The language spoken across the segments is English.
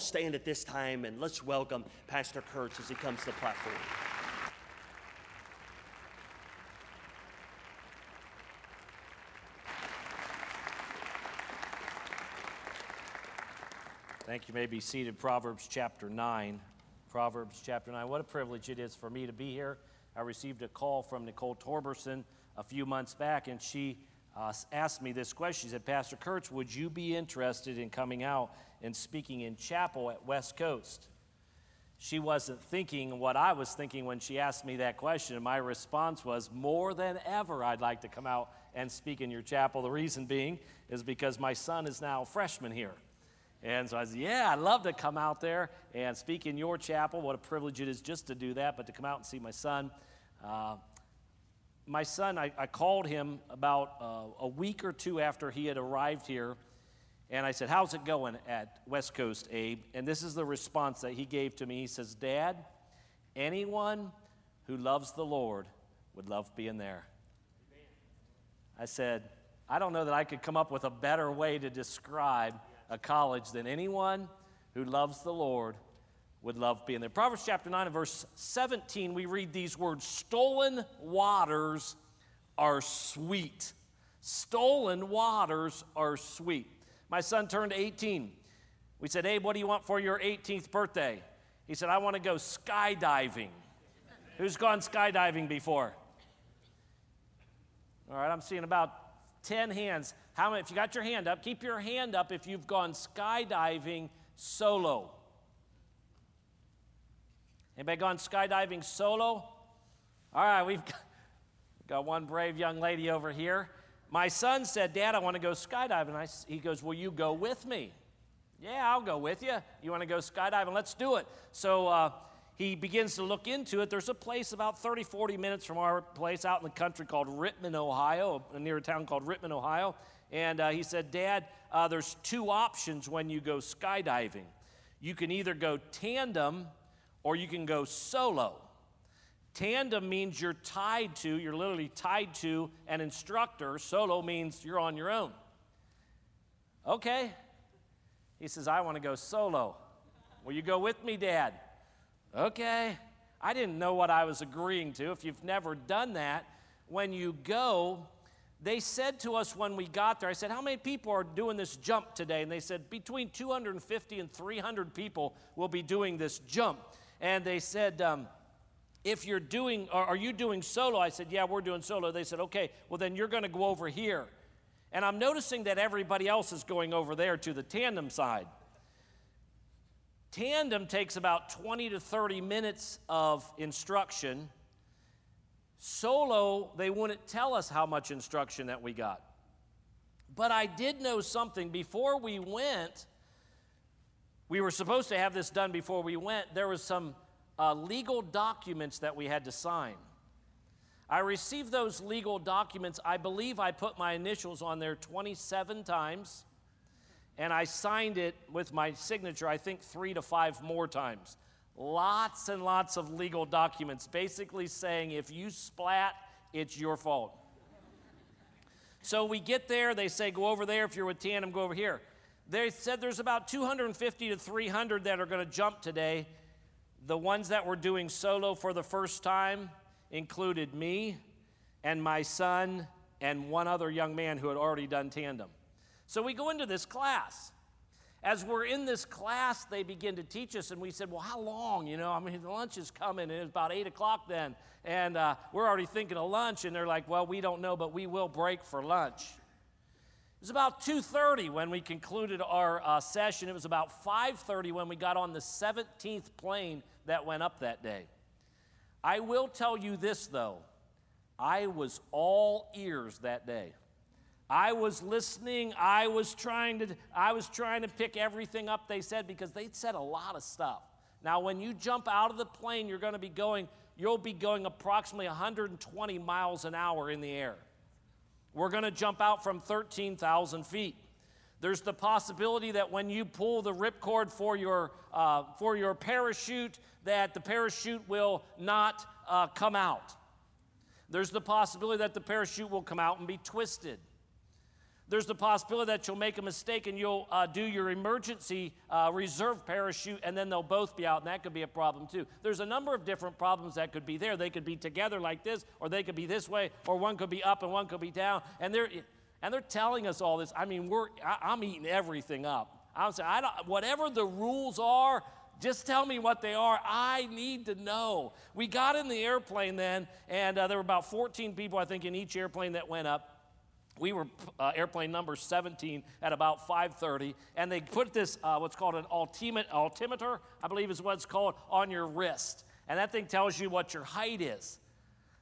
stand at this time and let's welcome Pastor Kurtz as he comes to the platform. Thank you. you may be seated. Proverbs chapter 9. Proverbs chapter 9. What a privilege it is for me to be here. I received a call from Nicole Torberson a few months back, and she uh, asked me this question. She said, Pastor Kurtz, would you be interested in coming out and speaking in chapel at West Coast? She wasn't thinking what I was thinking when she asked me that question. And my response was, More than ever, I'd like to come out and speak in your chapel. The reason being is because my son is now a freshman here. And so I said, Yeah, I'd love to come out there and speak in your chapel. What a privilege it is just to do that, but to come out and see my son. Uh, my son, I, I called him about uh, a week or two after he had arrived here, and I said, How's it going at West Coast, Abe? And this is the response that he gave to me. He says, Dad, anyone who loves the Lord would love being there. I said, I don't know that I could come up with a better way to describe a college than anyone who loves the Lord would love being there. Proverbs chapter 9 and verse 17, we read these words Stolen waters are sweet. Stolen waters are sweet. My son turned 18. We said, Abe, what do you want for your 18th birthday? He said, I want to go skydiving. Who's gone skydiving before? All right, I'm seeing about 10 hands. How many, if you got your hand up, keep your hand up if you've gone skydiving solo. Anybody gone skydiving solo? All right, we've got one brave young lady over here. My son said, Dad, I want to go skydiving. I, he goes, Will you go with me? Yeah, I'll go with you. You want to go skydiving? Let's do it. So uh, he begins to look into it. There's a place about 30, 40 minutes from our place out in the country called Rittman, Ohio, near a town called Rittman, Ohio. And uh, he said, Dad, uh, there's two options when you go skydiving. You can either go tandem or you can go solo. Tandem means you're tied to, you're literally tied to an instructor. Solo means you're on your own. Okay. He says, I want to go solo. Will you go with me, Dad? Okay. I didn't know what I was agreeing to. If you've never done that, when you go, they said to us when we got there, I said, How many people are doing this jump today? And they said, Between 250 and 300 people will be doing this jump and they said, um, if you're doing, are you doing solo? I said, yeah, we're doing solo. They said, okay, well, then you're going to go over here. And I'm noticing that everybody else is going over there to the tandem side. Tandem takes about 20 to 30 minutes of instruction. Solo, they wouldn't tell us how much instruction that we got. But I did know something. Before we went, we were supposed to have this done before we went. There was some uh, legal documents that we had to sign. I received those legal documents. I believe I put my initials on there 27 times, and I signed it with my signature, I think, three to five more times. Lots and lots of legal documents, basically saying if you splat, it's your fault. So we get there, they say, go over there. If you're with Tandem, go over here. They said there's about 250 to 300 that are going to jump today. The ones that were doing solo for the first time included me and my son and one other young man who had already done tandem. So we go into this class. As we're in this class, they begin to teach us, and we said, Well, how long? You know, I mean, lunch is coming, and it's about 8 o'clock then, and uh, we're already thinking of lunch, and they're like, Well, we don't know, but we will break for lunch was about 2.30 when we concluded our uh, session. It was about 5.30 when we got on the 17th plane that went up that day. I will tell you this, though. I was all ears that day. I was listening. I was trying to, I was trying to pick everything up they said because they said a lot of stuff. Now, when you jump out of the plane, you're going to be going, you'll be going approximately 120 miles an hour in the air. We're going to jump out from 13,000 feet. There's the possibility that when you pull the ripcord for your, uh, for your parachute, that the parachute will not uh, come out. There's the possibility that the parachute will come out and be twisted. There's the possibility that you'll make a mistake and you'll uh, do your emergency uh, reserve parachute and then they'll both be out, and that could be a problem too. There's a number of different problems that could be there. They could be together like this, or they could be this way, or one could be up and one could be down. And they're, and they're telling us all this. I mean, we're, I, am eating everything up. I'm saying, I don't, whatever the rules are, just tell me what they are. I need to know. We got in the airplane then, and uh, there were about 14 people, I think, in each airplane that went up we were uh, airplane number 17 at about 5.30 and they put this uh, what's called an altimet- altimeter i believe is what it's called on your wrist. And that thing tells you what your height is.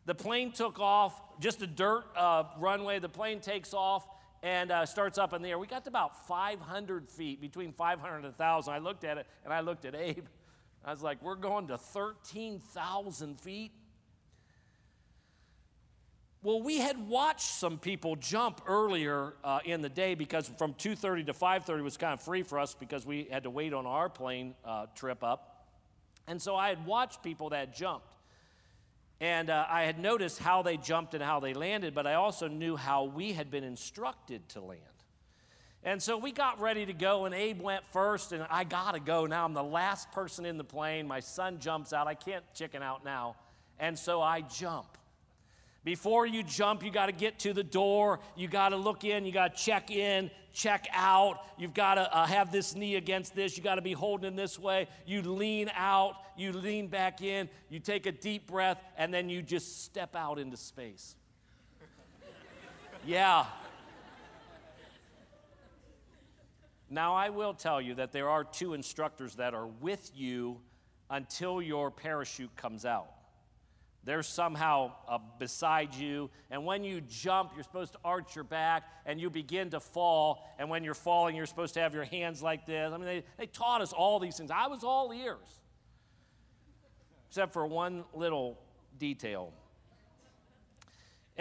The plane took off just a dirt uh, runway the plane takes off and uh, starts up in the air. We got to about 500 feet between 500 and 1000 i looked at it and i looked at abe. I was like we're going to 13000 feet well, we had watched some people jump earlier uh, in the day because from 2:30 to 5:30 was kind of free for us because we had to wait on our plane uh, trip up, and so I had watched people that jumped, and uh, I had noticed how they jumped and how they landed, but I also knew how we had been instructed to land. And so we got ready to go, and Abe went first, and I gotta go now. I'm the last person in the plane. My son jumps out. I can't chicken out now, and so I jump. Before you jump, you got to get to the door. You got to look in. You got to check in, check out. You've got to uh, have this knee against this. You got to be holding in this way. You lean out. You lean back in. You take a deep breath, and then you just step out into space. yeah. Now, I will tell you that there are two instructors that are with you until your parachute comes out. They're somehow uh, beside you. And when you jump, you're supposed to arch your back and you begin to fall. And when you're falling, you're supposed to have your hands like this. I mean, they, they taught us all these things. I was all ears, except for one little detail.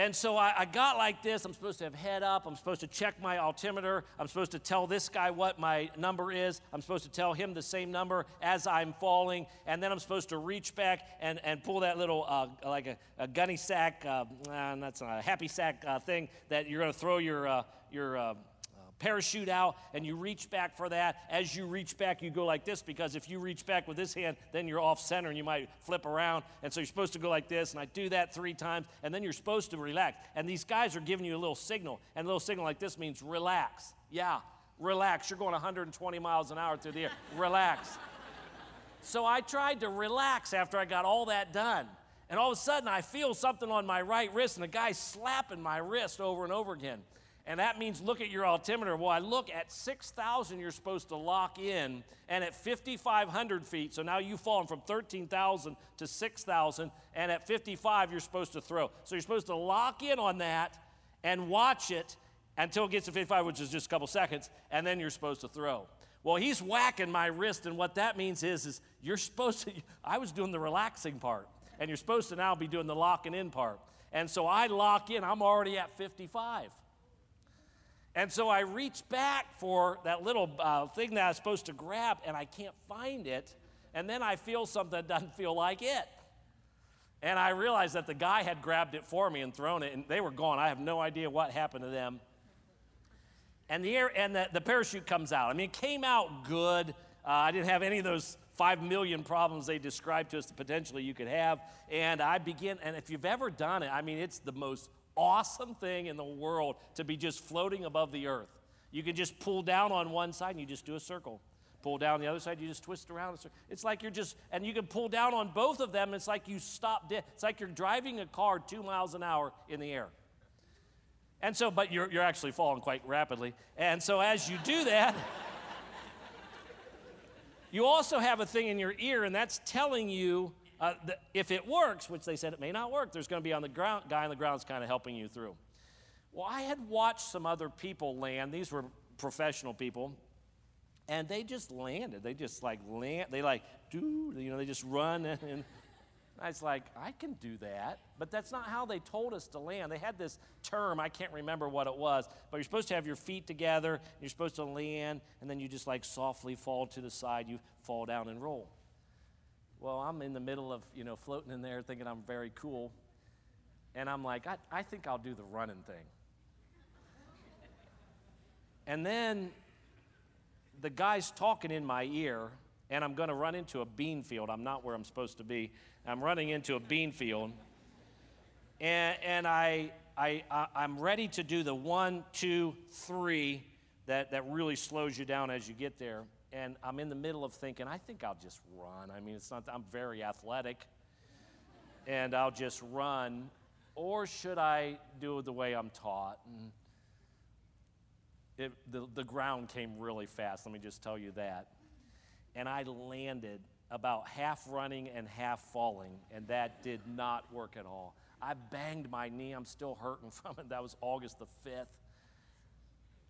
And so I, I, got like this. I'm supposed to have head up. I'm supposed to check my altimeter. I'm supposed to tell this guy what my number is. I'm supposed to tell him the same number as I'm falling. And then I'm supposed to reach back and, and pull that little, uh, like a, a, gunny sack, uh, that's a happy sack uh, thing that you're going to throw your, uh, your uh, parachute out and you reach back for that. As you reach back, you go like this because if you reach back with this hand, then you're off center and you might flip around. And so you're supposed to go like this. And I do that three times. And then you're supposed to relax. And these guys are giving you a little signal. And a little signal like this means relax. Yeah, relax. You're going 120 miles an hour through the air. relax. So I tried to relax after I got all that done. And all of a sudden, I feel something on my right wrist, and the guy's slapping my wrist over and over again. And that means look at your altimeter. Well, I look at 6,000, you're supposed to lock in, and at 5,500 feet, so now you've fallen from 13,000 to 6,000, and at 55, you're supposed to throw. So you're supposed to lock in on that and watch it until it gets to 55, which is just a couple seconds, and then you're supposed to throw. Well, he's whacking my wrist, and what that means is, is you're supposed to, I was doing the relaxing part, and you're supposed to now be doing the locking in part. And so I lock in, I'm already at 55. And so I reach back for that little uh, thing that I was supposed to grab, and I can't find it. And then I feel something that doesn't feel like it. And I realized that the guy had grabbed it for me and thrown it, and they were gone. I have no idea what happened to them. And the air and the, the parachute comes out. I mean, it came out good. Uh, I didn't have any of those five million problems they described to us that potentially you could have. And I begin, and if you've ever done it, I mean, it's the most awesome thing in the world to be just floating above the earth. You can just pull down on one side and you just do a circle. Pull down the other side, you just twist around. It's like you're just, and you can pull down on both of them. It's like you stop. It's like you're driving a car two miles an hour in the air. And so, but you're, you're actually falling quite rapidly. And so as you do that, you also have a thing in your ear, and that's telling you uh, the, if it works, which they said it may not work, there's going to be on the ground, guy on the ground is kind of helping you through. Well, I had watched some other people land. These were professional people, and they just landed. They just like land. They like do you know? They just run, and, and I was like, I can do that, but that's not how they told us to land. They had this term. I can't remember what it was, but you're supposed to have your feet together. You're supposed to land, and then you just like softly fall to the side. You fall down and roll. Well, I'm in the middle of, you know, floating in there thinking I'm very cool. And I'm like, I, I think I'll do the running thing. And then the guy's talking in my ear, and I'm going to run into a bean field. I'm not where I'm supposed to be. I'm running into a bean field. And, and I, I, I, I'm ready to do the one, two, three that, that really slows you down as you get there. And I'm in the middle of thinking, I think I'll just run. I mean, it's not, I'm very athletic. And I'll just run. Or should I do it the way I'm taught? And it, the, the ground came really fast, let me just tell you that. And I landed about half running and half falling, and that did not work at all. I banged my knee. I'm still hurting from it. That was August the 5th.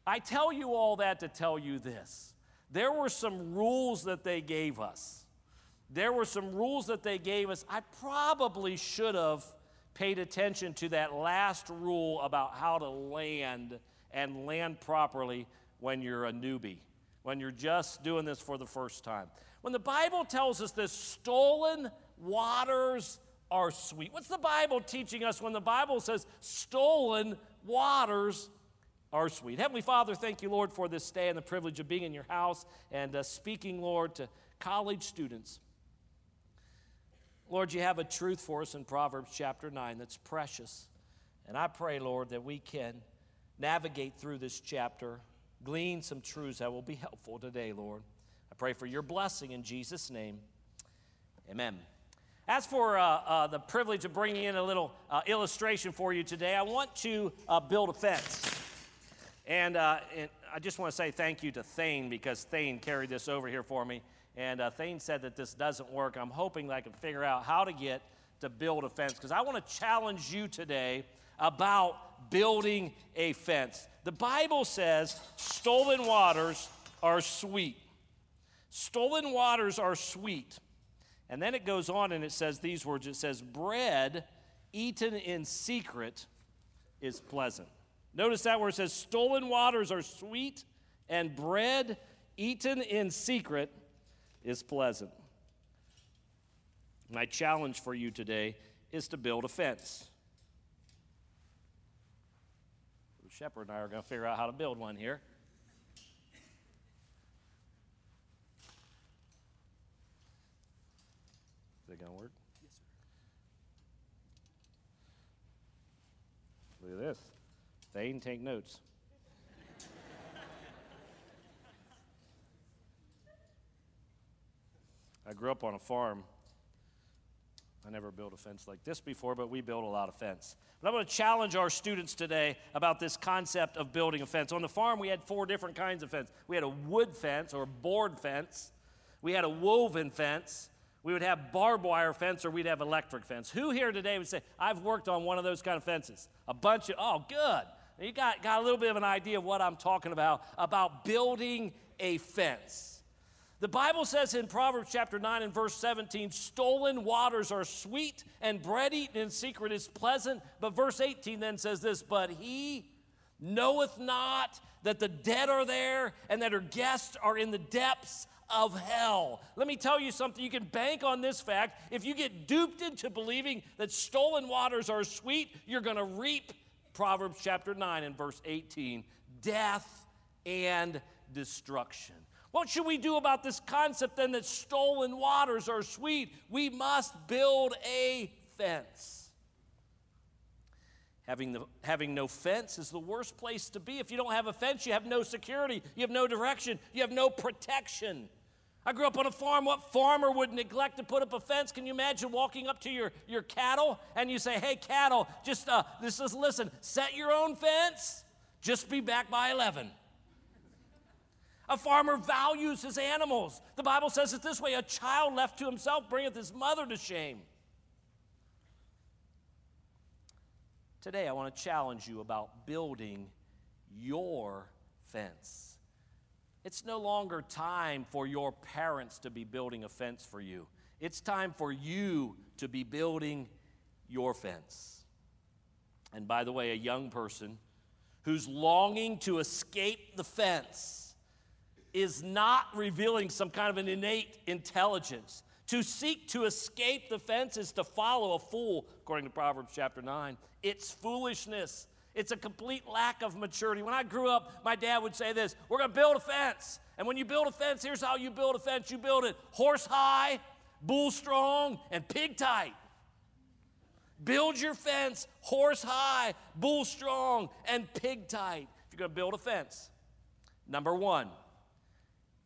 I tell you all that to tell you this. There were some rules that they gave us. There were some rules that they gave us. I probably should have paid attention to that last rule about how to land and land properly when you're a newbie, when you're just doing this for the first time. When the Bible tells us this, stolen waters are sweet. What's the Bible teaching us when the Bible says stolen waters are sweet? Heavenly Father, thank you, Lord, for this day and the privilege of being in your house and uh, speaking, Lord, to college students. Lord, you have a truth for us in Proverbs chapter 9 that's precious. And I pray, Lord, that we can navigate through this chapter, glean some truths that will be helpful today, Lord. I pray for your blessing in Jesus' name. Amen. As for uh, uh, the privilege of bringing in a little uh, illustration for you today, I want to uh, build a fence. And, uh, and, I just want to say thank you to Thane because Thane carried this over here for me. And uh, Thane said that this doesn't work. I'm hoping I can figure out how to get to build a fence because I want to challenge you today about building a fence. The Bible says stolen waters are sweet. Stolen waters are sweet. And then it goes on and it says these words it says, bread eaten in secret is pleasant. Notice that where it says, stolen waters are sweet, and bread eaten in secret is pleasant. My challenge for you today is to build a fence. Shepherd and I are going to figure out how to build one here. Is it going to work? Yes, sir. Look at this. Thane, take notes. I grew up on a farm. I never built a fence like this before, but we built a lot of fence. But I'm going to challenge our students today about this concept of building a fence. On the farm, we had four different kinds of fence. We had a wood fence or board fence. We had a woven fence. We would have barbed wire fence or we'd have electric fence. Who here today would say, I've worked on one of those kind of fences? A bunch of, oh, good. You got, got a little bit of an idea of what I'm talking about, about building a fence. The Bible says in Proverbs chapter 9 and verse 17, stolen waters are sweet and bread eaten in secret is pleasant. But verse 18 then says this, but he knoweth not that the dead are there and that her guests are in the depths of hell. Let me tell you something. You can bank on this fact. If you get duped into believing that stolen waters are sweet, you're going to reap Proverbs chapter 9 and verse 18 death and destruction. What should we do about this concept then that stolen waters are sweet? We must build a fence. Having, the, having no fence is the worst place to be. If you don't have a fence, you have no security, you have no direction, you have no protection. I grew up on a farm. What farmer would neglect to put up a fence? Can you imagine walking up to your, your cattle and you say, Hey, cattle, just uh, this is listen, set your own fence, just be back by 11. A farmer values his animals. The Bible says it this way a child left to himself bringeth his mother to shame. Today, I want to challenge you about building your fence. It's no longer time for your parents to be building a fence for you. It's time for you to be building your fence. And by the way, a young person who's longing to escape the fence is not revealing some kind of an innate intelligence. To seek to escape the fence is to follow a fool, according to Proverbs chapter 9. It's foolishness. It's a complete lack of maturity. When I grew up, my dad would say this We're going to build a fence. And when you build a fence, here's how you build a fence you build it horse high, bull strong, and pig tight. Build your fence horse high, bull strong, and pig tight. If you're going to build a fence, number one,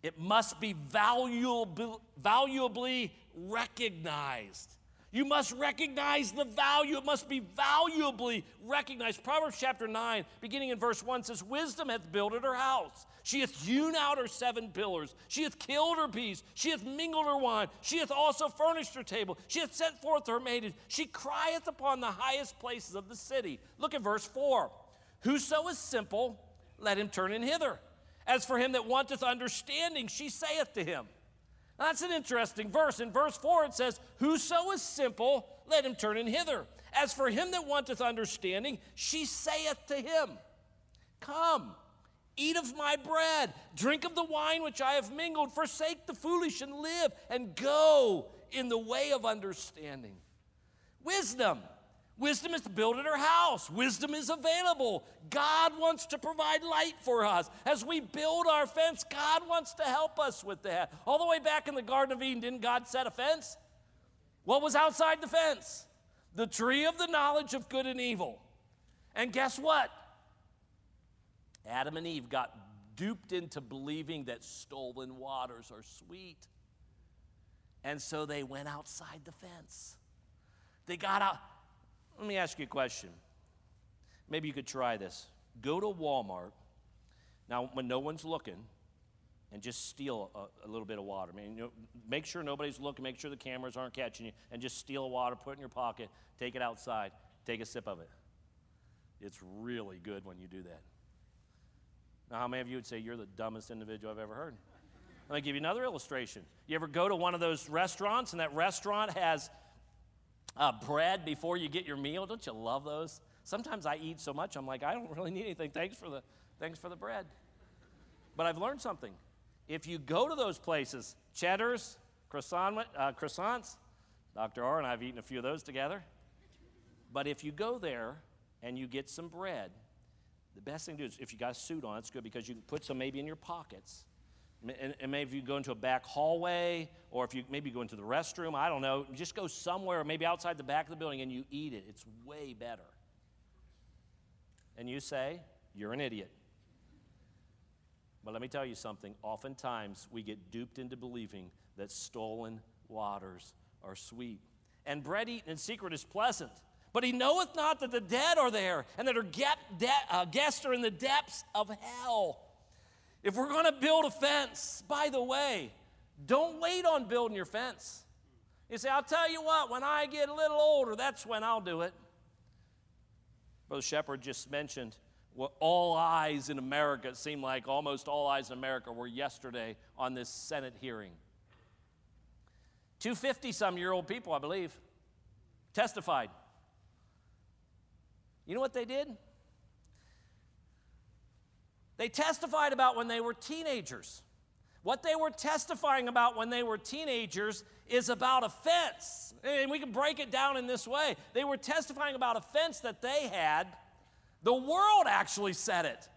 it must be valuable, valuably recognized. You must recognize the value. It must be valuably recognized. Proverbs chapter 9, beginning in verse 1, says, Wisdom hath builded her house. She hath hewn out her seven pillars. She hath killed her beasts. She hath mingled her wine. She hath also furnished her table. She hath sent forth her maidens. She crieth upon the highest places of the city. Look at verse 4. Whoso is simple, let him turn in hither. As for him that wanteth understanding, she saith to him, that's an interesting verse. In verse 4, it says, Whoso is simple, let him turn in hither. As for him that wanteth understanding, she saith to him, Come, eat of my bread, drink of the wine which I have mingled, forsake the foolish and live, and go in the way of understanding. Wisdom Wisdom is built in her house. Wisdom is available. God wants to provide light for us. As we build our fence, God wants to help us with that. All the way back in the Garden of Eden, didn't God set a fence? What was outside the fence? The tree of the knowledge of good and evil. And guess what? Adam and Eve got duped into believing that stolen waters are sweet. And so they went outside the fence. They got out. Let me ask you a question. Maybe you could try this. Go to Walmart, now when no one's looking, and just steal a, a little bit of water. I mean, you know, make sure nobody's looking, make sure the cameras aren't catching you, and just steal water, put it in your pocket, take it outside, take a sip of it. It's really good when you do that. Now, how many of you would say you're the dumbest individual I've ever heard? Let me give you another illustration. You ever go to one of those restaurants, and that restaurant has uh, bread before you get your meal. Don't you love those? Sometimes I eat so much, I'm like, I don't really need anything. Thanks for the, thanks for the bread. But I've learned something. If you go to those places, Cheddar's, croissant, uh, croissants, Dr. R and I have eaten a few of those together. But if you go there and you get some bread, the best thing to do is if you got a suit on, it's good because you can put some maybe in your pockets and, maybe you go into a back hallway, or if you maybe go into the restroom, I don't know, just go somewhere, maybe outside the back of the building, and you eat it. It's way better. And you say, You're an idiot. But let me tell you something. Oftentimes, we get duped into believing that stolen waters are sweet. And bread eaten in secret is pleasant. But he knoweth not that the dead are there, and that her uh, guests are in the depths of hell. If we're going to build a fence, by the way, don't wait on building your fence. You say, I'll tell you what, when I get a little older, that's when I'll do it. Brother Shepard just mentioned what all eyes in America, it seemed like almost all eyes in America were yesterday on this Senate hearing. 250 some year old people, I believe, testified. You know what they did? They testified about when they were teenagers. What they were testifying about when they were teenagers is about a fence. And we can break it down in this way. They were testifying about a fence that they had. The world actually said it.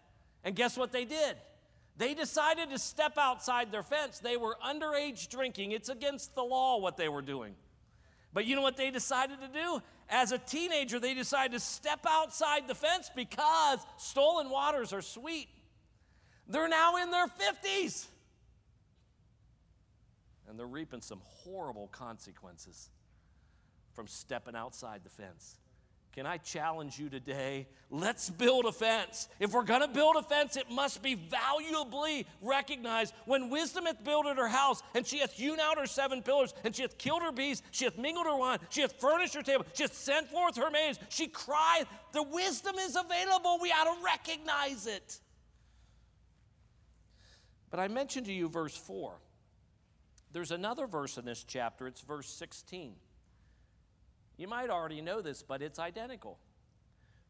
And guess what they did? They decided to step outside their fence. They were underage drinking. It's against the law what they were doing. But you know what they decided to do? As a teenager, they decided to step outside the fence because stolen waters are sweet. They're now in their 50s. And they're reaping some horrible consequences from stepping outside the fence. Can I challenge you today? Let's build a fence. If we're going to build a fence, it must be valuably recognized. When wisdom hath builded her house, and she hath hewn out her seven pillars, and she hath killed her beasts, she hath mingled her wine, she hath furnished her table, she hath sent forth her maids, she cried, The wisdom is available. We ought to recognize it. But I mentioned to you verse 4. There's another verse in this chapter, it's verse 16. You might already know this, but it's identical.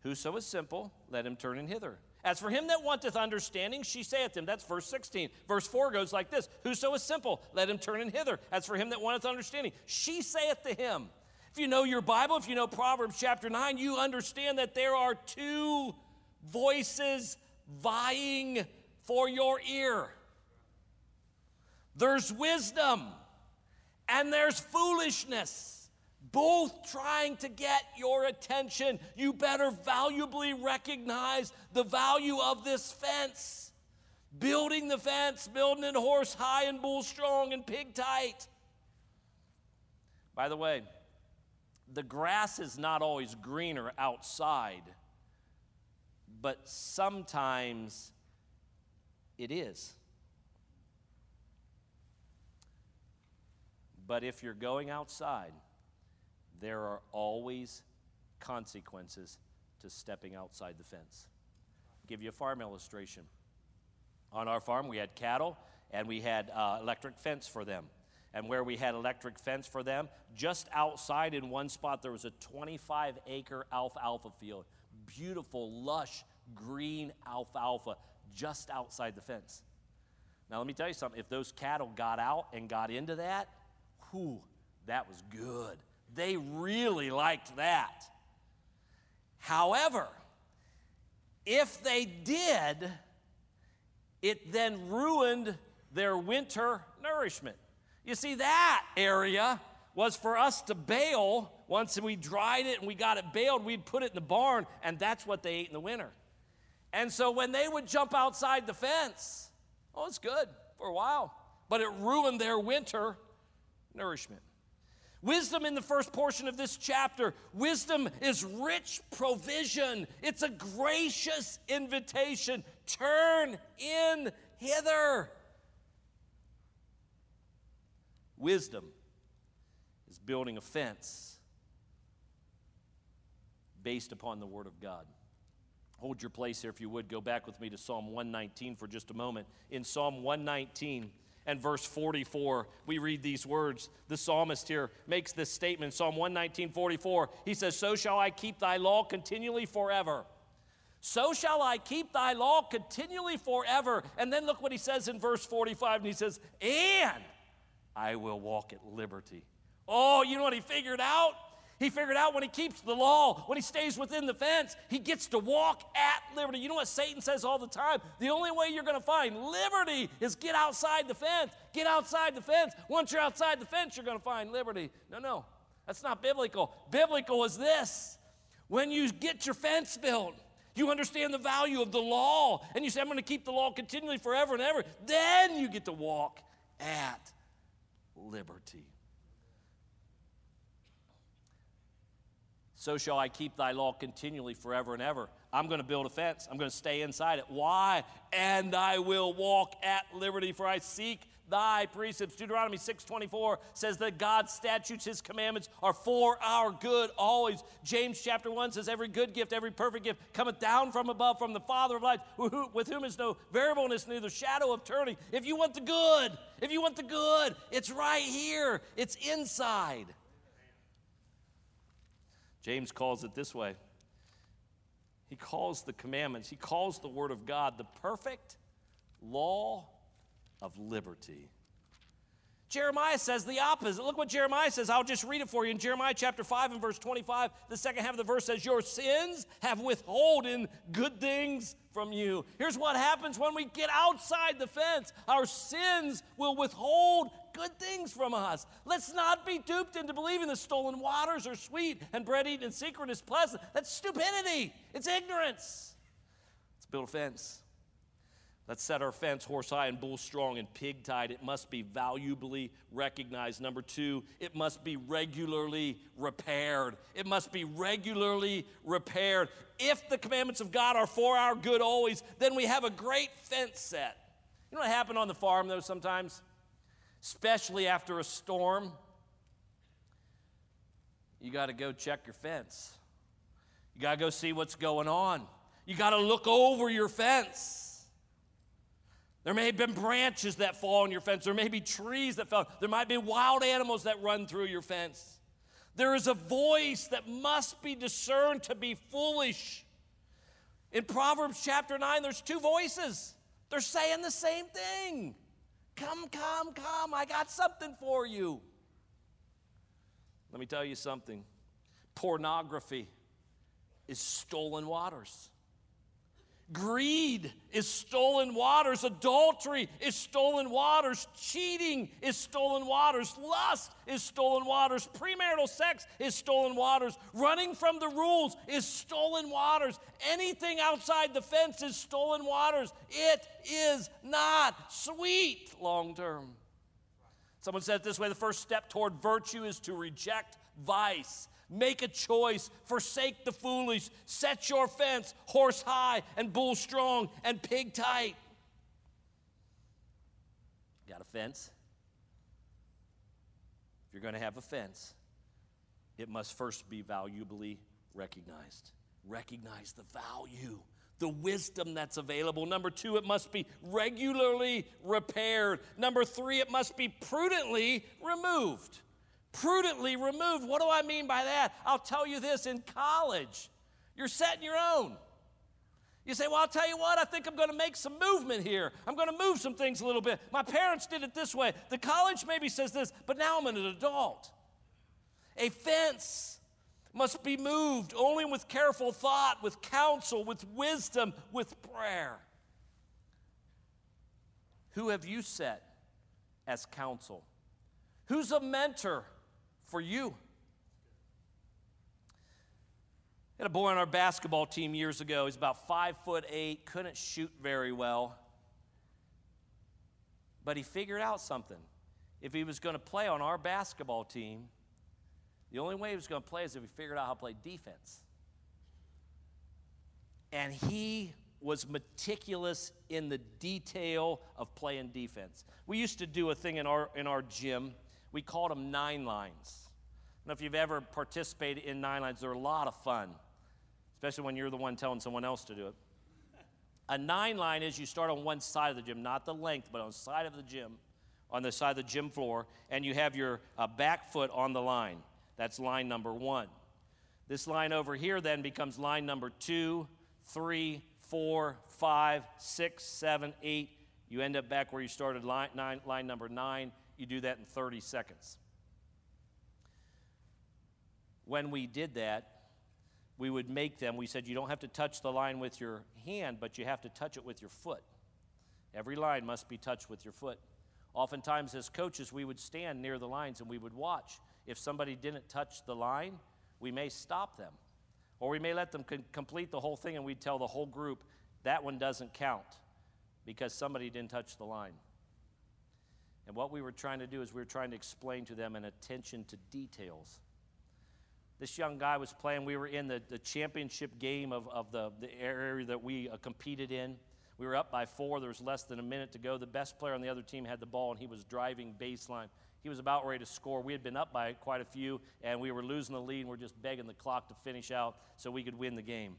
Whoso is simple, let him turn in hither. As for him that wanteth understanding, she saith him. That's verse 16. Verse 4 goes like this Whoso is simple, let him turn in hither. As for him that wanteth understanding, she saith to him. If you know your Bible, if you know Proverbs chapter 9, you understand that there are two voices vying for your ear. There's wisdom and there's foolishness, both trying to get your attention. You better valuably recognize the value of this fence. Building the fence, building it horse high and bull strong and pig tight. By the way, the grass is not always greener outside, but sometimes it is. But if you're going outside, there are always consequences to stepping outside the fence. I'll give you a farm illustration. On our farm, we had cattle and we had uh, electric fence for them. And where we had electric fence for them, just outside in one spot, there was a 25 acre alfalfa field. Beautiful, lush, green alfalfa just outside the fence. Now, let me tell you something. If those cattle got out and got into that, whew, that was good. They really liked that. However, if they did, it then ruined their winter nourishment. You see, that area was for us to bale. Once we dried it and we got it baled, we'd put it in the barn, and that's what they ate in the winter. And so when they would jump outside the fence, oh, it's good for a while, but it ruined their winter nourishment. Wisdom in the first portion of this chapter, wisdom is rich provision. It's a gracious invitation. Turn in hither. Wisdom is building a fence based upon the Word of God. Hold your place here if you would. Go back with me to Psalm 119 for just a moment. In Psalm 119, and verse 44, we read these words. The psalmist here makes this statement, Psalm 119, 44. He says, So shall I keep thy law continually forever. So shall I keep thy law continually forever. And then look what he says in verse 45, and he says, And I will walk at liberty. Oh, you know what he figured out? He figured out when he keeps the law, when he stays within the fence, he gets to walk at liberty. You know what Satan says all the time? The only way you're going to find liberty is get outside the fence. Get outside the fence. Once you're outside the fence, you're going to find liberty. No, no, that's not biblical. Biblical is this when you get your fence built, you understand the value of the law, and you say, I'm going to keep the law continually forever and ever, then you get to walk at liberty. So shall I keep thy law continually forever and ever. I'm going to build a fence. I'm going to stay inside it. Why? And I will walk at liberty, for I seek thy precepts. Deuteronomy 6:24 says that God's statutes, his commandments are for our good always. James chapter 1 says every good gift, every perfect gift cometh down from above from the Father of lights, with whom is no variableness, neither shadow of turning. If you want the good, if you want the good, it's right here. It's inside. James calls it this way He calls the commandments, he calls the Word of God the perfect law of liberty. Jeremiah says the opposite. Look what Jeremiah says. I'll just read it for you. In Jeremiah chapter 5 and verse 25, the second half of the verse says, Your sins have withholden good things from you. Here's what happens when we get outside the fence our sins will withhold good things from us. Let's not be duped into believing that stolen waters are sweet and bread eaten in secret is pleasant. That's stupidity, it's ignorance. Let's build a fence. Let's set our fence horse high and bull strong and pig tied. It must be valuably recognized. Number two, it must be regularly repaired. It must be regularly repaired. If the commandments of God are for our good always, then we have a great fence set. You know what happened on the farm, though, sometimes? Especially after a storm, you got to go check your fence. You got to go see what's going on. You got to look over your fence. There may have been branches that fall on your fence. There may be trees that fell. There might be wild animals that run through your fence. There is a voice that must be discerned to be foolish. In Proverbs chapter 9, there's two voices. They're saying the same thing. Come, come, come. I got something for you. Let me tell you something pornography is stolen waters. Greed is stolen waters. Adultery is stolen waters. Cheating is stolen waters. Lust is stolen waters. Premarital sex is stolen waters. Running from the rules is stolen waters. Anything outside the fence is stolen waters. It is not sweet long term. Someone said it this way the first step toward virtue is to reject vice. Make a choice, forsake the foolish, set your fence horse high and bull strong and pig tight. Got a fence? If you're going to have a fence, it must first be valuably recognized. Recognize the value, the wisdom that's available. Number two, it must be regularly repaired. Number three, it must be prudently removed prudently removed. What do I mean by that? I'll tell you this in college, you're setting your own. You say, Well, I'll tell you what, I think I'm going to make some movement here. I'm going to move some things a little bit. My parents did it this way. The college maybe says this, but now I'm an adult. A fence must be moved only with careful thought, with counsel, with wisdom, with prayer. Who have you set as counsel? Who's a mentor for you. had a boy on our basketball team years ago. He's about five foot eight, couldn't shoot very well. But he figured out something. If he was going to play on our basketball team, the only way he was going to play is if he figured out how to play defense. And he was meticulous in the detail of playing defense. We used to do a thing in our, in our gym we called them nine lines. I don't know if you've ever participated in nine lines, they're a lot of fun, especially when you're the one telling someone else to do it. A nine line is you start on one side of the gym, not the length, but on the side of the gym, on the side of the gym floor, and you have your uh, back foot on the line. That's line number one. This line over here then becomes line number two, three, four, five, six, seven, eight. You end up back where you started line, nine, line number nine, you do that in 30 seconds. When we did that, we would make them, we said you don't have to touch the line with your hand, but you have to touch it with your foot. Every line must be touched with your foot. Oftentimes, as coaches, we would stand near the lines and we would watch. If somebody didn't touch the line, we may stop them. Or we may let them complete the whole thing and we'd tell the whole group, that one doesn't count because somebody didn't touch the line. And what we were trying to do is we were trying to explain to them an attention to details. This young guy was playing, we were in the, the championship game of, of the, the area that we uh, competed in. We were up by four, there was less than a minute to go. The best player on the other team had the ball, and he was driving baseline. He was about ready to score. We had been up by quite a few, and we were losing the lead, and we're just begging the clock to finish out so we could win the game.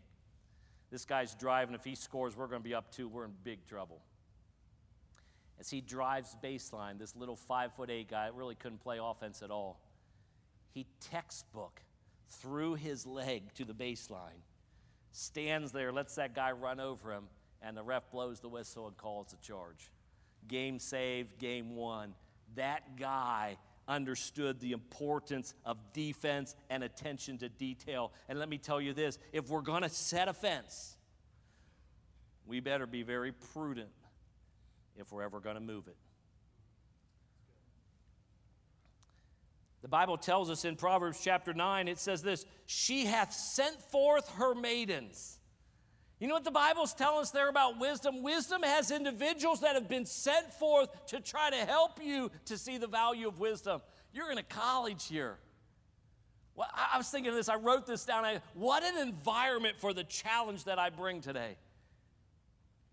This guy's driving. If he scores, we're going to be up two. We're in big trouble as he drives baseline, this little five foot eight guy really couldn't play offense at all. He textbook threw his leg to the baseline, stands there, lets that guy run over him, and the ref blows the whistle and calls the charge. Game saved, game won. That guy understood the importance of defense and attention to detail. And let me tell you this if we're going to set a fence, we better be very prudent if we're ever going to move it. The Bible tells us in Proverbs chapter 9, it says this She hath sent forth her maidens. You know what the Bible's telling us there about wisdom? Wisdom has individuals that have been sent forth to try to help you to see the value of wisdom. You're in a college here. Well, I was thinking of this, I wrote this down. I, what an environment for the challenge that I bring today.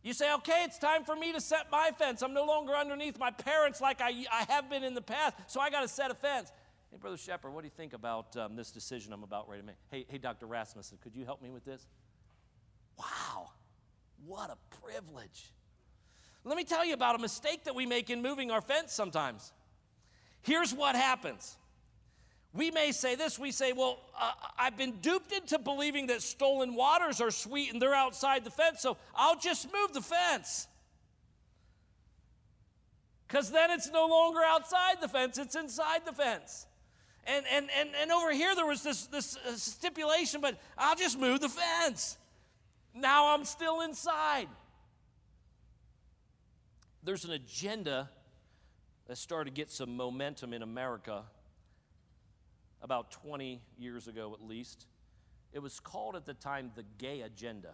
You say, okay, it's time for me to set my fence. I'm no longer underneath my parents like I, I have been in the past, so I got to set a fence. Hey, Brother Shepard, what do you think about um, this decision I'm about ready to make? Hey, hey, Dr. Rasmussen, could you help me with this? Wow, what a privilege. Let me tell you about a mistake that we make in moving our fence sometimes. Here's what happens we may say this we say, Well, uh, I've been duped into believing that stolen waters are sweet and they're outside the fence, so I'll just move the fence. Because then it's no longer outside the fence, it's inside the fence. And, and, and, and over here, there was this, this uh, stipulation, but I'll just move the fence. Now I'm still inside. There's an agenda that started to get some momentum in America about 20 years ago at least. It was called at the time the gay agenda.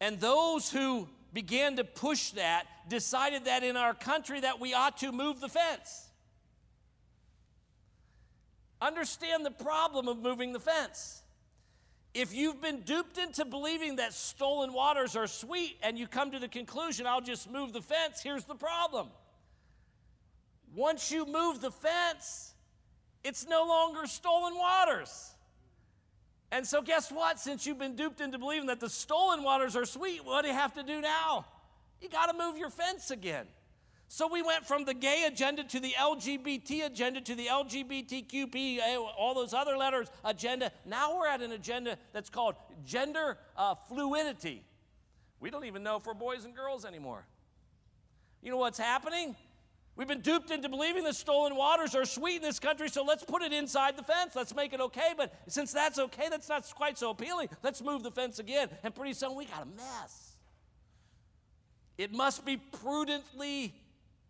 And those who began to push that decided that in our country that we ought to move the fence. Understand the problem of moving the fence. If you've been duped into believing that stolen waters are sweet and you come to the conclusion, I'll just move the fence, here's the problem. Once you move the fence, it's no longer stolen waters. And so, guess what? Since you've been duped into believing that the stolen waters are sweet, what do you have to do now? You got to move your fence again. So we went from the gay agenda to the LGBT agenda to the LGBTQP, all those other letters agenda. Now we're at an agenda that's called gender uh, fluidity. We don't even know if we're boys and girls anymore. You know what's happening? We've been duped into believing that stolen waters are sweet in this country, so let's put it inside the fence. Let's make it okay. But since that's okay, that's not quite so appealing. Let's move the fence again. And pretty soon we got a mess. It must be prudently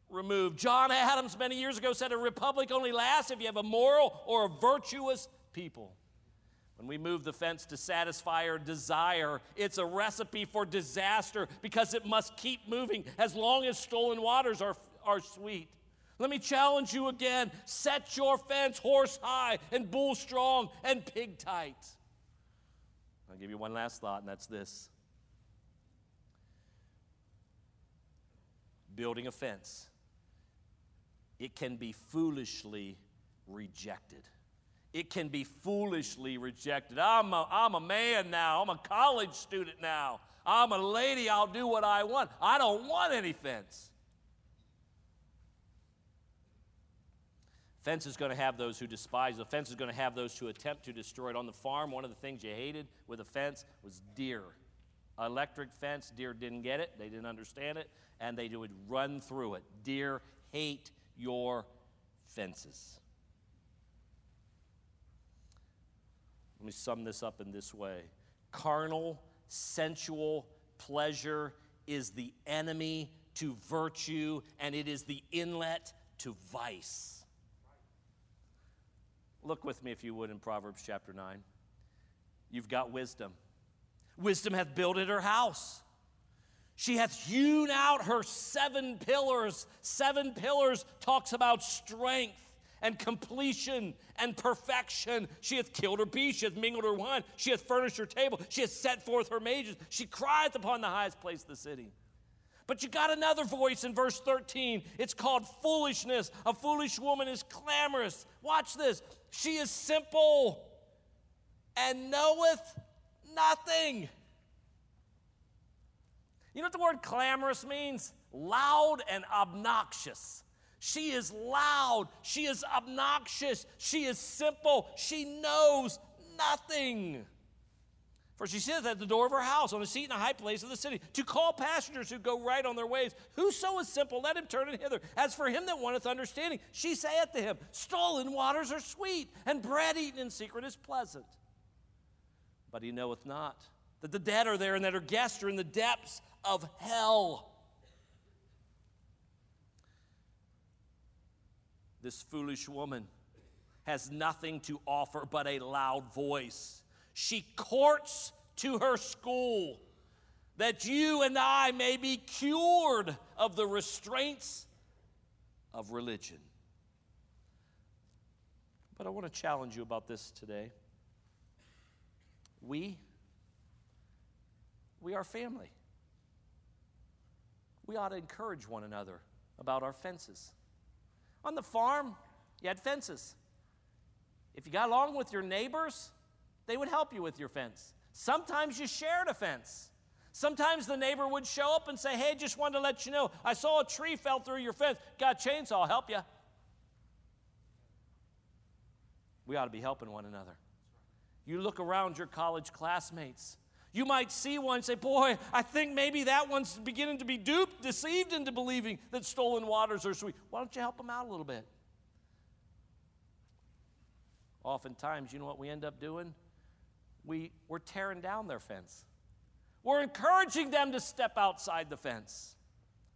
removed. John Adams, many years ago, said a republic only lasts if you have a moral or a virtuous people. When we move the fence to satisfy our desire, it's a recipe for disaster because it must keep moving as long as stolen waters are, are sweet. Let me challenge you again set your fence horse high and bull strong and pig tight. I'll give you one last thought, and that's this building a fence it can be foolishly rejected. It can be foolishly rejected. I'm a, I'm a man now. I'm a college student now. I'm a lady. I'll do what I want. I don't want any fence. Fence is going to have those who despise. The fence is going to have those who attempt to destroy it. On the farm, one of the things you hated with a fence was deer. Electric fence, deer didn't get it, they didn't understand it, and they would run through it. Deer hate your fences. Let me sum this up in this way carnal, sensual pleasure is the enemy to virtue, and it is the inlet to vice. Look with me, if you would, in Proverbs chapter 9. You've got wisdom. Wisdom hath builded her house. She hath hewn out her seven pillars. Seven pillars talks about strength and completion and perfection. She hath killed her beast, she hath mingled her wine, she hath furnished her table, she hath set forth her mages, she crieth upon the highest place of the city. But you got another voice in verse 13. It's called foolishness. A foolish woman is clamorous. Watch this. She is simple and knoweth nothing. You know what the word clamorous means? Loud and obnoxious. She is loud. She is obnoxious. She is simple. She knows nothing. For she sitteth at the door of her house on a seat in a high place of the city to call passengers who go right on their ways. Whoso is simple, let him turn it hither. As for him that wanteth understanding, she saith to him, Stolen waters are sweet, and bread eaten in secret is pleasant. But he knoweth not that the dead are there and that her guests are in the depths of hell. This foolish woman has nothing to offer but a loud voice. She courts to her school that you and I may be cured of the restraints of religion. But I want to challenge you about this today. We, we are family we ought to encourage one another about our fences. On the farm, you had fences. If you got along with your neighbors, they would help you with your fence. Sometimes you shared a fence. Sometimes the neighbor would show up and say, Hey, just wanted to let you know, I saw a tree fell through your fence. Got a chainsaw, I'll help you. We ought to be helping one another. You look around your college classmates. You might see one and say, Boy, I think maybe that one's beginning to be duped, deceived into believing that stolen waters are sweet. Why don't you help them out a little bit? Oftentimes, you know what we end up doing? We, we're tearing down their fence. We're encouraging them to step outside the fence.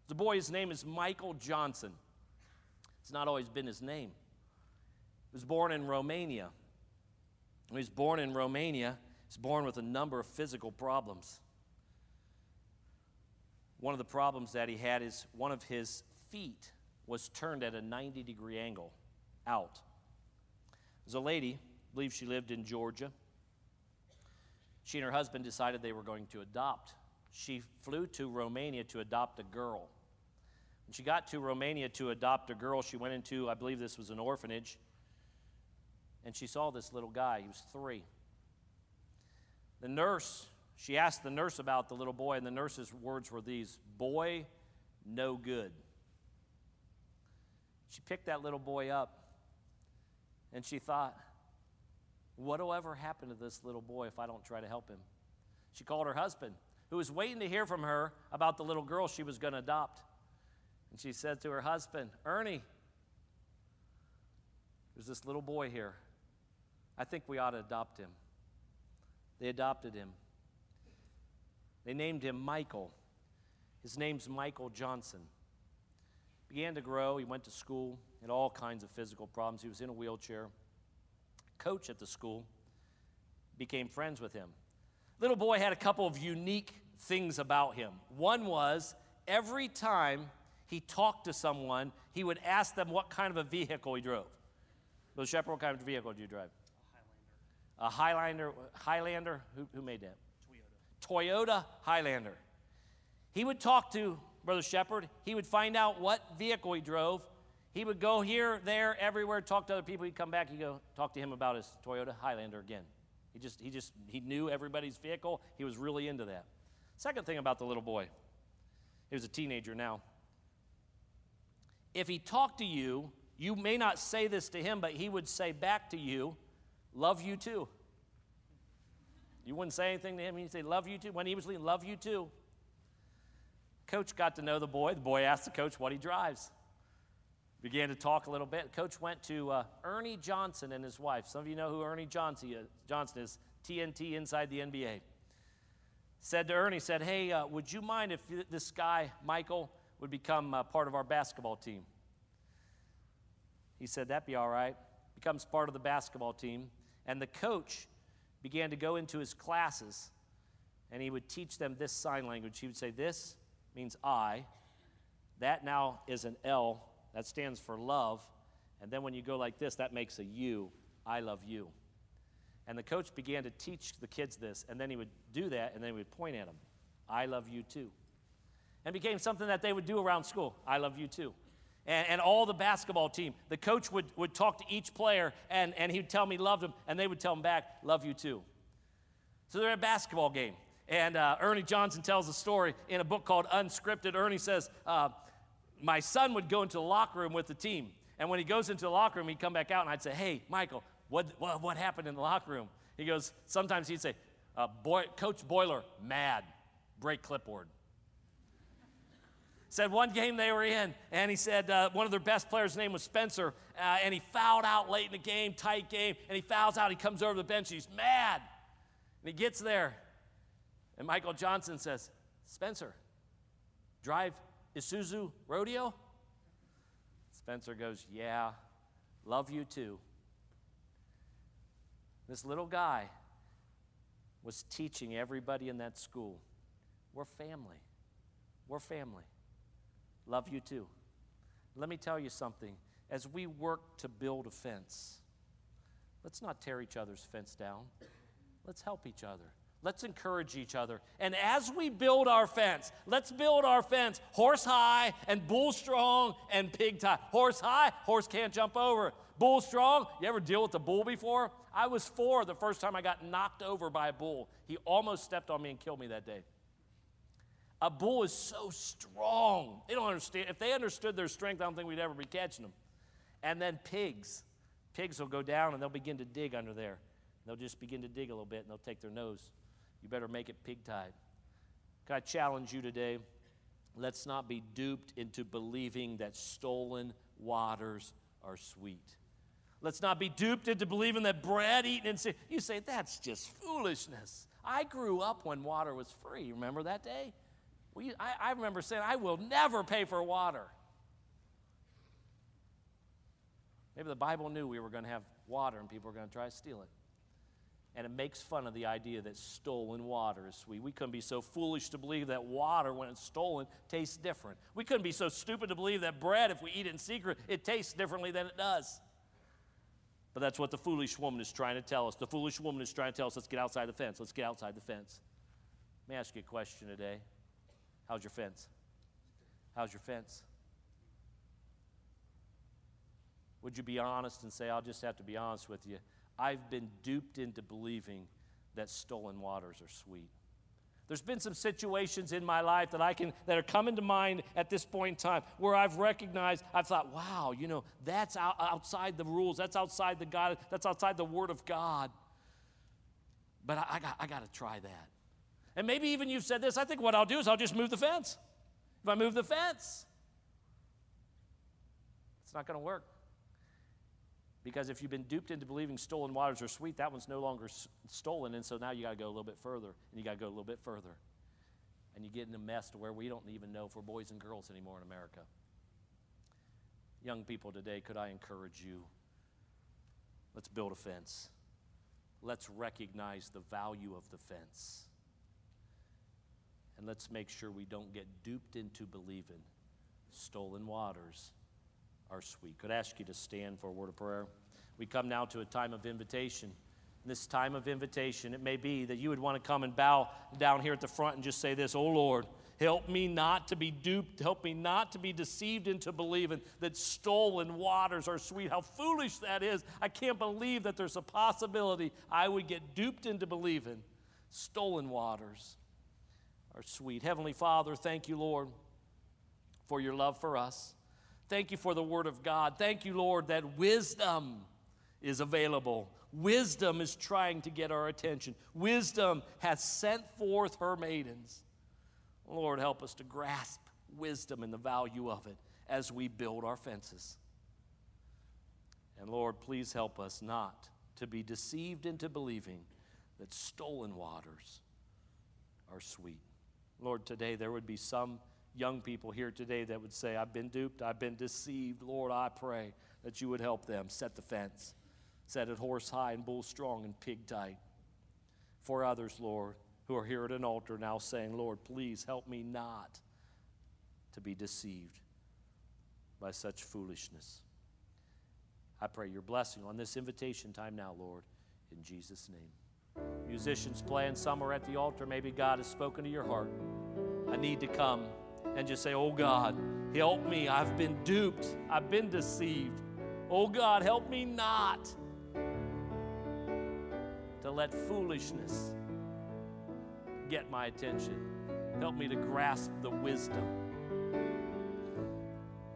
The boy's name is Michael Johnson. It's not always been his name. He was born in Romania. When he was born in Romania, he was born with a number of physical problems. One of the problems that he had is one of his feet was turned at a 90 degree angle out. There's a lady, I believe she lived in Georgia. She and her husband decided they were going to adopt. She flew to Romania to adopt a girl. When she got to Romania to adopt a girl, she went into, I believe this was an orphanage, and she saw this little guy. He was three. The nurse, she asked the nurse about the little boy, and the nurse's words were these Boy, no good. She picked that little boy up, and she thought, What will ever happen to this little boy if I don't try to help him? She called her husband, who was waiting to hear from her about the little girl she was going to adopt. And she said to her husband, Ernie, there's this little boy here. I think we ought to adopt him. They adopted him. They named him Michael. His name's Michael Johnson. Began to grow. He went to school, had all kinds of physical problems. He was in a wheelchair. Coach at the school became friends with him. Little boy had a couple of unique things about him. One was every time he talked to someone, he would ask them what kind of a vehicle he drove. Bill Shepard, what kind of vehicle do you drive? A Highlander. A Highlander? Who, who made that? Toyota. Toyota Highlander. He would talk to Brother Shepard. He would find out what vehicle he drove. He would go here, there, everywhere, talk to other people. He'd come back. He'd go talk to him about his Toyota Highlander again. He just, he just, he knew everybody's vehicle. He was really into that. Second thing about the little boy, he was a teenager now if he talked to you, you may not say this to him, but he would say back to you, Love you too. You wouldn't say anything to him, he'd say, Love you too. When he was leaving, Love you too. Coach got to know the boy. The boy asked the coach what he drives. Began to talk a little bit. Coach went to uh, Ernie Johnson and his wife. Some of you know who Ernie Johnson is, Johnson is TNT inside the NBA. Said to Ernie, said, Hey, uh, would you mind if this guy, Michael, would become uh, part of our basketball team. He said, That'd be all right. Becomes part of the basketball team. And the coach began to go into his classes and he would teach them this sign language. He would say, This means I. That now is an L. That stands for love. And then when you go like this, that makes a U. I love you. And the coach began to teach the kids this. And then he would do that and then he would point at them. I love you too and became something that they would do around school. I love you too. And, and, all the basketball team, the coach would, would talk to each player and, and he'd tell me loved him, and they would tell him back, love you too. So they're at a basketball game. And uh, Ernie Johnson tells a story in a book called Unscripted. Ernie says, uh, My son would go into the locker room with the team. And when he goes into the locker room, he'd come back out and I'd say, Hey, Michael, what, what, what happened in the locker room? He goes, Sometimes he'd say, uh, Boy, Coach Boiler, mad, break clipboard said one game they were in, and he said uh, one of their best players' name was Spencer, uh, and he fouled out late in the game, tight game, and he fouls out. He comes over the bench, he's mad. And he gets there, and Michael Johnson says, Spencer, drive Isuzu Rodeo? Spencer goes, Yeah, love you too. This little guy was teaching everybody in that school we're family. We're family. Love you too. Let me tell you something. As we work to build a fence, let's not tear each other's fence down. Let's help each other. Let's encourage each other. And as we build our fence, let's build our fence horse high and bull strong and pig tie. Horse high, horse can't jump over. Bull strong, you ever deal with a bull before? I was four the first time I got knocked over by a bull. He almost stepped on me and killed me that day. A bull is so strong. They don't understand. If they understood their strength, I don't think we'd ever be catching them. And then pigs. Pigs will go down and they'll begin to dig under there. They'll just begin to dig a little bit and they'll take their nose. You better make it pig tied. Can I challenge you today? Let's not be duped into believing that stolen waters are sweet. Let's not be duped into believing that bread eaten in sin. You say, that's just foolishness. I grew up when water was free. Remember that day? We, I, I remember saying, I will never pay for water. Maybe the Bible knew we were going to have water and people were going to try to steal it. And it makes fun of the idea that stolen water is sweet. We couldn't be so foolish to believe that water, when it's stolen, tastes different. We couldn't be so stupid to believe that bread, if we eat it in secret, it tastes differently than it does. But that's what the foolish woman is trying to tell us. The foolish woman is trying to tell us, let's get outside the fence. Let's get outside the fence. Let me ask you a question today. How's your fence? How's your fence? Would you be honest and say, I'll just have to be honest with you? I've been duped into believing that stolen waters are sweet. There's been some situations in my life that I can that are coming to mind at this point in time where I've recognized, I've thought, wow, you know, that's out, outside the rules, that's outside the God, that's outside the Word of God. But I, I got, I got to try that. And maybe even you've said this. I think what I'll do is I'll just move the fence. If I move the fence, it's not going to work. Because if you've been duped into believing stolen waters are sweet, that one's no longer s- stolen. And so now you got to go a little bit further, and you got to go a little bit further. And you get in a mess to where we don't even know if we're boys and girls anymore in America. Young people today, could I encourage you? Let's build a fence. Let's recognize the value of the fence. And let's make sure we don't get duped into believing stolen waters are sweet. Could I ask you to stand for a word of prayer? We come now to a time of invitation. In this time of invitation, it may be that you would want to come and bow down here at the front and just say this Oh Lord, help me not to be duped. Help me not to be deceived into believing that stolen waters are sweet. How foolish that is. I can't believe that there's a possibility I would get duped into believing stolen waters are sweet. Heavenly Father, thank you, Lord, for your love for us. Thank you for the Word of God. Thank you, Lord, that wisdom is available. Wisdom is trying to get our attention. Wisdom has sent forth her maidens. Lord, help us to grasp wisdom and the value of it as we build our fences. And Lord, please help us not to be deceived into believing that stolen waters are sweet. Lord, today there would be some young people here today that would say, I've been duped, I've been deceived. Lord, I pray that you would help them set the fence, set it horse high and bull strong and pig tight. For others, Lord, who are here at an altar now saying, Lord, please help me not to be deceived by such foolishness. I pray your blessing on this invitation time now, Lord, in Jesus' name. Musicians playing somewhere at the altar, maybe God has spoken to your heart. I need to come and just say, Oh God, help me. I've been duped, I've been deceived. Oh God, help me not to let foolishness get my attention. Help me to grasp the wisdom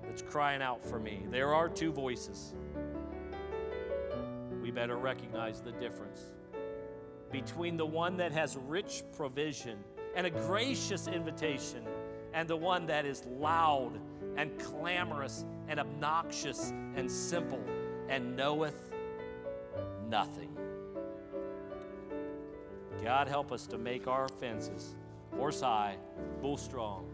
that's crying out for me. There are two voices. We better recognize the difference between the one that has rich provision and a gracious invitation and the one that is loud and clamorous and obnoxious and simple and knoweth nothing. God help us to make our fences horse high, bull strong,